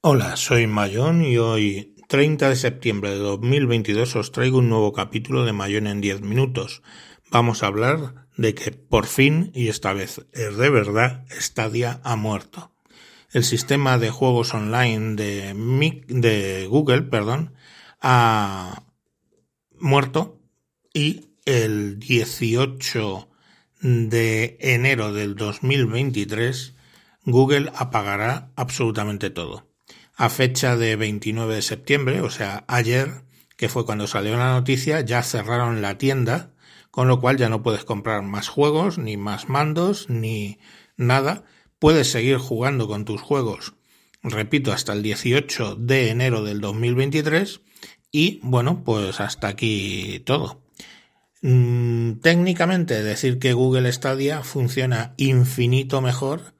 Hola, soy Mayón y hoy, 30 de septiembre de 2022, os traigo un nuevo capítulo de Mayón en 10 minutos. Vamos a hablar de que por fin, y esta vez es de verdad, Stadia ha muerto. El sistema de juegos online de, de Google, perdón, ha muerto y el 18 de enero del 2023 Google apagará absolutamente todo a fecha de 29 de septiembre, o sea, ayer, que fue cuando salió la noticia, ya cerraron la tienda, con lo cual ya no puedes comprar más juegos, ni más mandos, ni nada. Puedes seguir jugando con tus juegos, repito, hasta el 18 de enero del 2023 y bueno, pues hasta aquí todo. Mm, técnicamente decir que Google Stadia funciona infinito mejor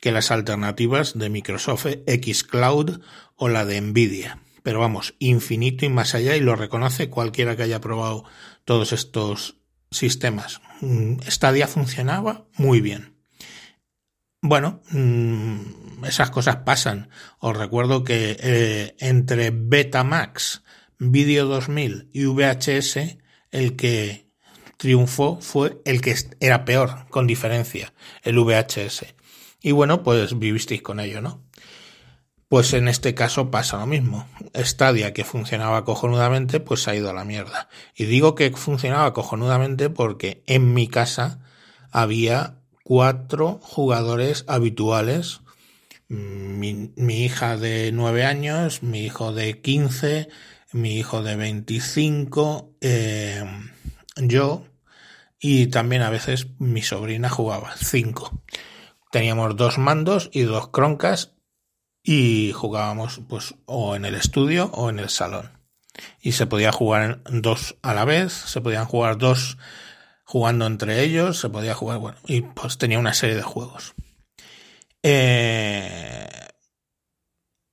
que las alternativas de Microsoft Xcloud o la de Nvidia. Pero vamos, infinito y más allá y lo reconoce cualquiera que haya probado todos estos sistemas. Mm, Stadia funcionaba muy bien. Bueno, mm, esas cosas pasan. Os recuerdo que eh, entre Betamax, Video 2000 y VHS, el que triunfó fue el que era peor, con diferencia, el VHS. Y bueno, pues vivisteis con ello, ¿no? Pues en este caso pasa lo mismo. Stadia, que funcionaba cojonudamente, pues ha ido a la mierda. Y digo que funcionaba cojonudamente porque en mi casa había cuatro jugadores habituales. Mi, hija de nueve años, mi hijo de quince, mi hijo de veinticinco, eh, yo y también a veces mi sobrina jugaba cinco teníamos dos mandos y dos croncas y jugábamos pues o en el estudio o en el salón. Y se podía jugar dos a la vez, se podían jugar dos jugando entre ellos, se podía jugar, bueno, y pues tenía una serie de juegos. Eh,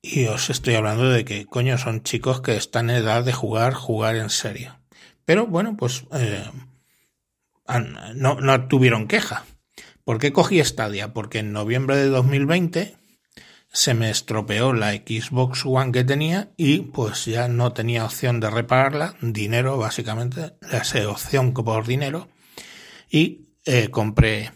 y os estoy hablando de que, coño, son chicos que están en edad de jugar, jugar en serio. Pero bueno, pues eh, no, no tuvieron queja. ¿Por qué cogí Stadia? Porque en noviembre de 2020 se me estropeó la Xbox One que tenía y pues ya no tenía opción de repararla, dinero básicamente, la opción por dinero y eh, compré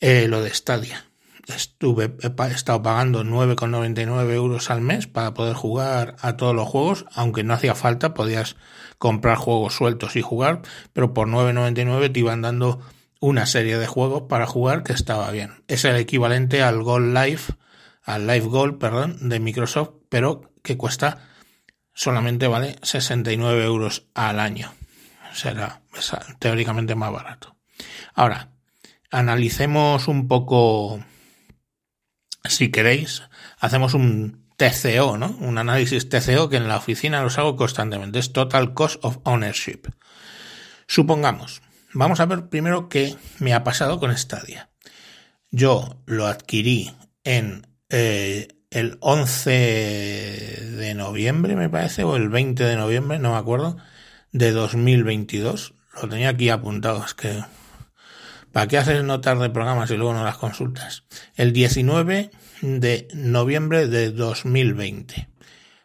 eh, lo de Stadia. Estuve, he estado pagando 9,99 euros al mes para poder jugar a todos los juegos, aunque no hacía falta, podías comprar juegos sueltos y jugar, pero por 9,99 te iban dando una serie de juegos para jugar que estaba bien. Es el equivalente al Gold Life, al Live Gold, perdón, de Microsoft, pero que cuesta solamente vale 69 euros al año. Será teóricamente más barato. Ahora, analicemos un poco, si queréis, hacemos un TCO, ¿no? Un análisis TCO que en la oficina los hago constantemente. Es Total Cost of Ownership. Supongamos Vamos a ver primero qué me ha pasado con Stadia. Yo lo adquirí en eh, el 11 de noviembre, me parece, o el 20 de noviembre, no me acuerdo, de 2022. Lo tenía aquí apuntado, es que... ¿Para qué haces notas de programas y luego no las consultas? El 19 de noviembre de 2020.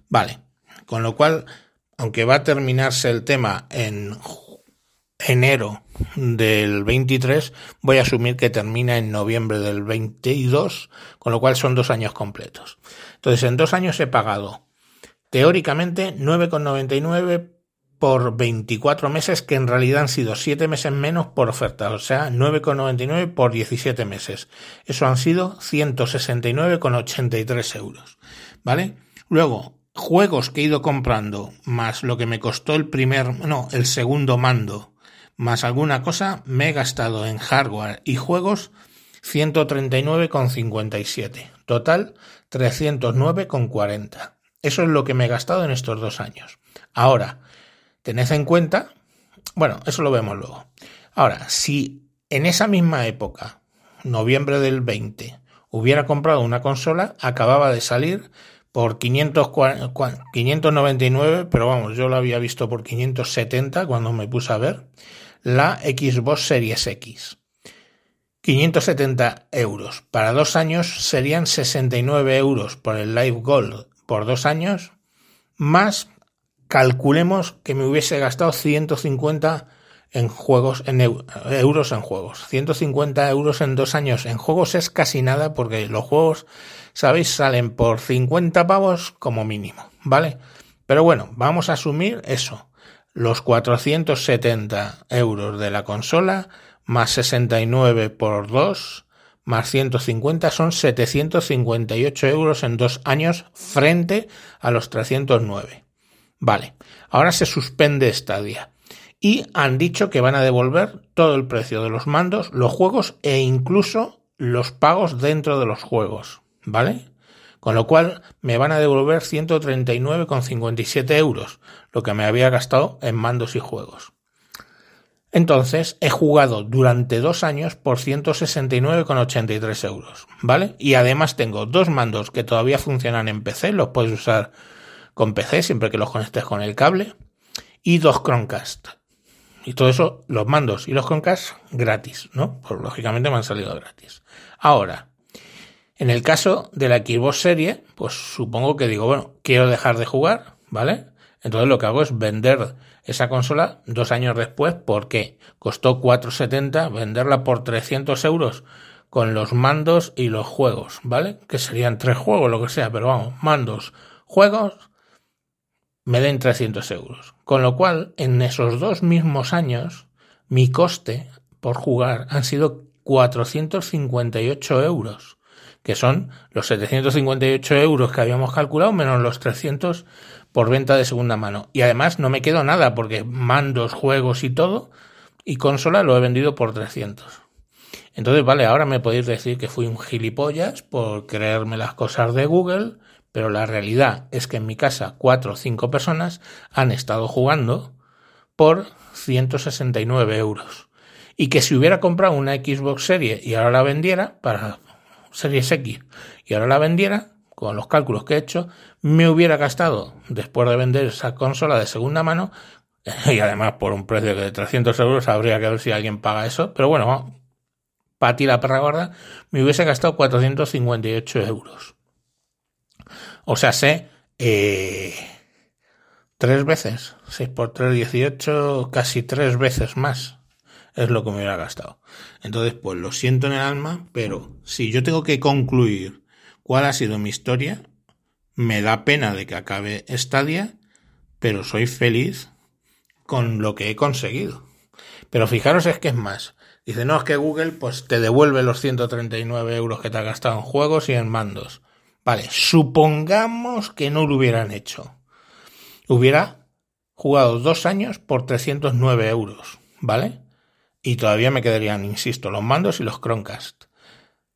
Vale, con lo cual, aunque va a terminarse el tema en enero del 23, voy a asumir que termina en noviembre del 22, con lo cual son dos años completos. Entonces, en dos años he pagado teóricamente 9,99 por 24 meses, que en realidad han sido 7 meses menos por oferta, o sea, 9,99 por 17 meses. Eso han sido 169,83 euros. ¿Vale? Luego, juegos que he ido comprando, más lo que me costó el primer, no, el segundo mando, más alguna cosa, me he gastado en hardware y juegos 139,57. Total 309,40. Eso es lo que me he gastado en estos dos años. Ahora, tened en cuenta, bueno, eso lo vemos luego. Ahora, si en esa misma época, noviembre del 20, hubiera comprado una consola, acababa de salir por 599, pero vamos, yo lo había visto por 570 cuando me puse a ver la Xbox Series X, 570 euros. Para dos años serían 69 euros por el Live Gold por dos años, más calculemos que me hubiese gastado 150 en juegos, en euros en juegos. 150 euros en dos años en juegos es casi nada porque los juegos, sabéis, salen por 50 pavos como mínimo, ¿vale? Pero bueno, vamos a asumir eso. Los 470 euros de la consola más 69 por 2 más 150 son 758 euros en dos años frente a los 309. Vale, ahora se suspende Stadia y han dicho que van a devolver todo el precio de los mandos, los juegos e incluso los pagos dentro de los juegos, ¿vale? Con lo cual me van a devolver 139,57 euros, lo que me había gastado en mandos y juegos. Entonces he jugado durante dos años por 169,83 euros, ¿vale? Y además tengo dos mandos que todavía funcionan en PC, los puedes usar con PC siempre que los conectes con el cable, y dos Chromecast. Y todo eso, los mandos y los Chromecast gratis, ¿no? Pues lógicamente me han salido gratis. Ahora, en el caso de la Xbox Serie, pues supongo que digo, bueno, quiero dejar de jugar, ¿vale? Entonces lo que hago es vender esa consola dos años después porque costó 4,70 venderla por 300 euros con los mandos y los juegos, ¿vale? Que serían tres juegos, lo que sea, pero vamos, mandos, juegos, me den 300 euros. Con lo cual, en esos dos mismos años, mi coste por jugar han sido 458 euros, que son los 758 euros que habíamos calculado menos los 300 por venta de segunda mano. Y además no me quedo nada porque mandos, juegos y todo, y consola lo he vendido por 300. Entonces, vale, ahora me podéis decir que fui un gilipollas por creerme las cosas de Google, pero la realidad es que en mi casa cuatro o cinco personas han estado jugando por 169 euros. Y que si hubiera comprado una Xbox Serie y ahora la vendiera, para Series X, y ahora la vendiera, con los cálculos que he hecho, me hubiera gastado, después de vender esa consola de segunda mano, y además por un precio de 300 euros, habría que ver si alguien paga eso, pero bueno, para ti la perra gorda, me hubiese gastado 458 euros. O sea, sé, eh, tres veces, 6 por 3, 18, casi tres veces más es lo que me hubiera gastado. Entonces, pues lo siento en el alma, pero si yo tengo que concluir cuál ha sido mi historia. Me da pena de que acabe Stadia, pero soy feliz con lo que he conseguido. Pero fijaros es que es más. Dice, no, es que Google pues te devuelve los 139 euros que te ha gastado en juegos y en mandos. Vale, supongamos que no lo hubieran hecho. Hubiera jugado dos años por 309 euros, ¿vale? Y todavía me quedarían, insisto, los mandos y los Chromecast.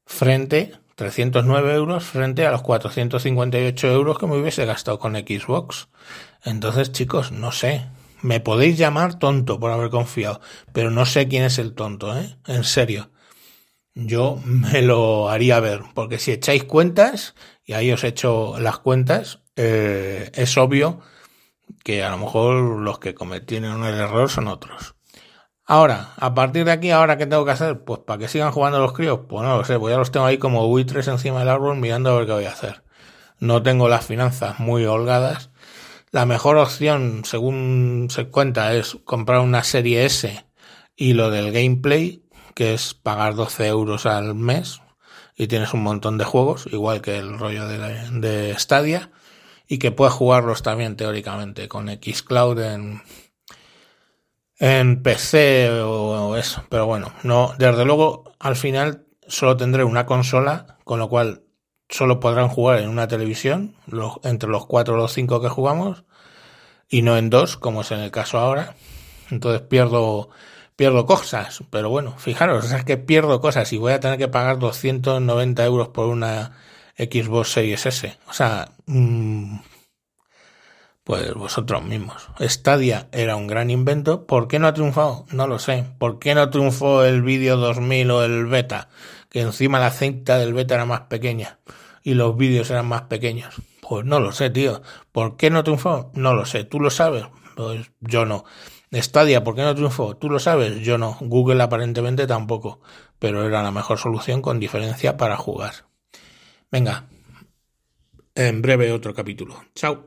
Frente 309 euros frente a los 458 euros que me hubiese gastado con Xbox. Entonces, chicos, no sé. Me podéis llamar tonto por haber confiado, pero no sé quién es el tonto, ¿eh? En serio. Yo me lo haría ver, porque si echáis cuentas, y ahí os he hecho las cuentas, eh, es obvio que a lo mejor los que cometieron el error son otros. Ahora, a partir de aquí, ¿ahora qué tengo que hacer? Pues para que sigan jugando los críos, pues no lo sé, pues ya los tengo ahí como buitres encima del árbol mirando a ver qué voy a hacer. No tengo las finanzas muy holgadas. La mejor opción, según se cuenta, es comprar una serie S y lo del gameplay, que es pagar 12 euros al mes y tienes un montón de juegos, igual que el rollo de, de Stadia, y que puedes jugarlos también teóricamente con Xcloud en en PC o eso, pero bueno, no, desde luego al final solo tendré una consola, con lo cual solo podrán jugar en una televisión, entre los cuatro o los cinco que jugamos, y no en dos, como es en el caso ahora. Entonces pierdo, pierdo cosas, pero bueno, fijaros, es que pierdo cosas y voy a tener que pagar 290 euros por una Xbox Series S. O sea, mmm, pues vosotros mismos. Stadia era un gran invento. ¿Por qué no ha triunfado? No lo sé. ¿Por qué no triunfó el vídeo 2000 o el beta? Que encima la cinta del beta era más pequeña y los vídeos eran más pequeños. Pues no lo sé, tío. ¿Por qué no triunfó? No lo sé. ¿Tú lo sabes? Pues yo no. Stadia, ¿por qué no triunfó? ¿Tú lo sabes? Yo no. Google aparentemente tampoco. Pero era la mejor solución con diferencia para jugar. Venga. En breve otro capítulo. Chao.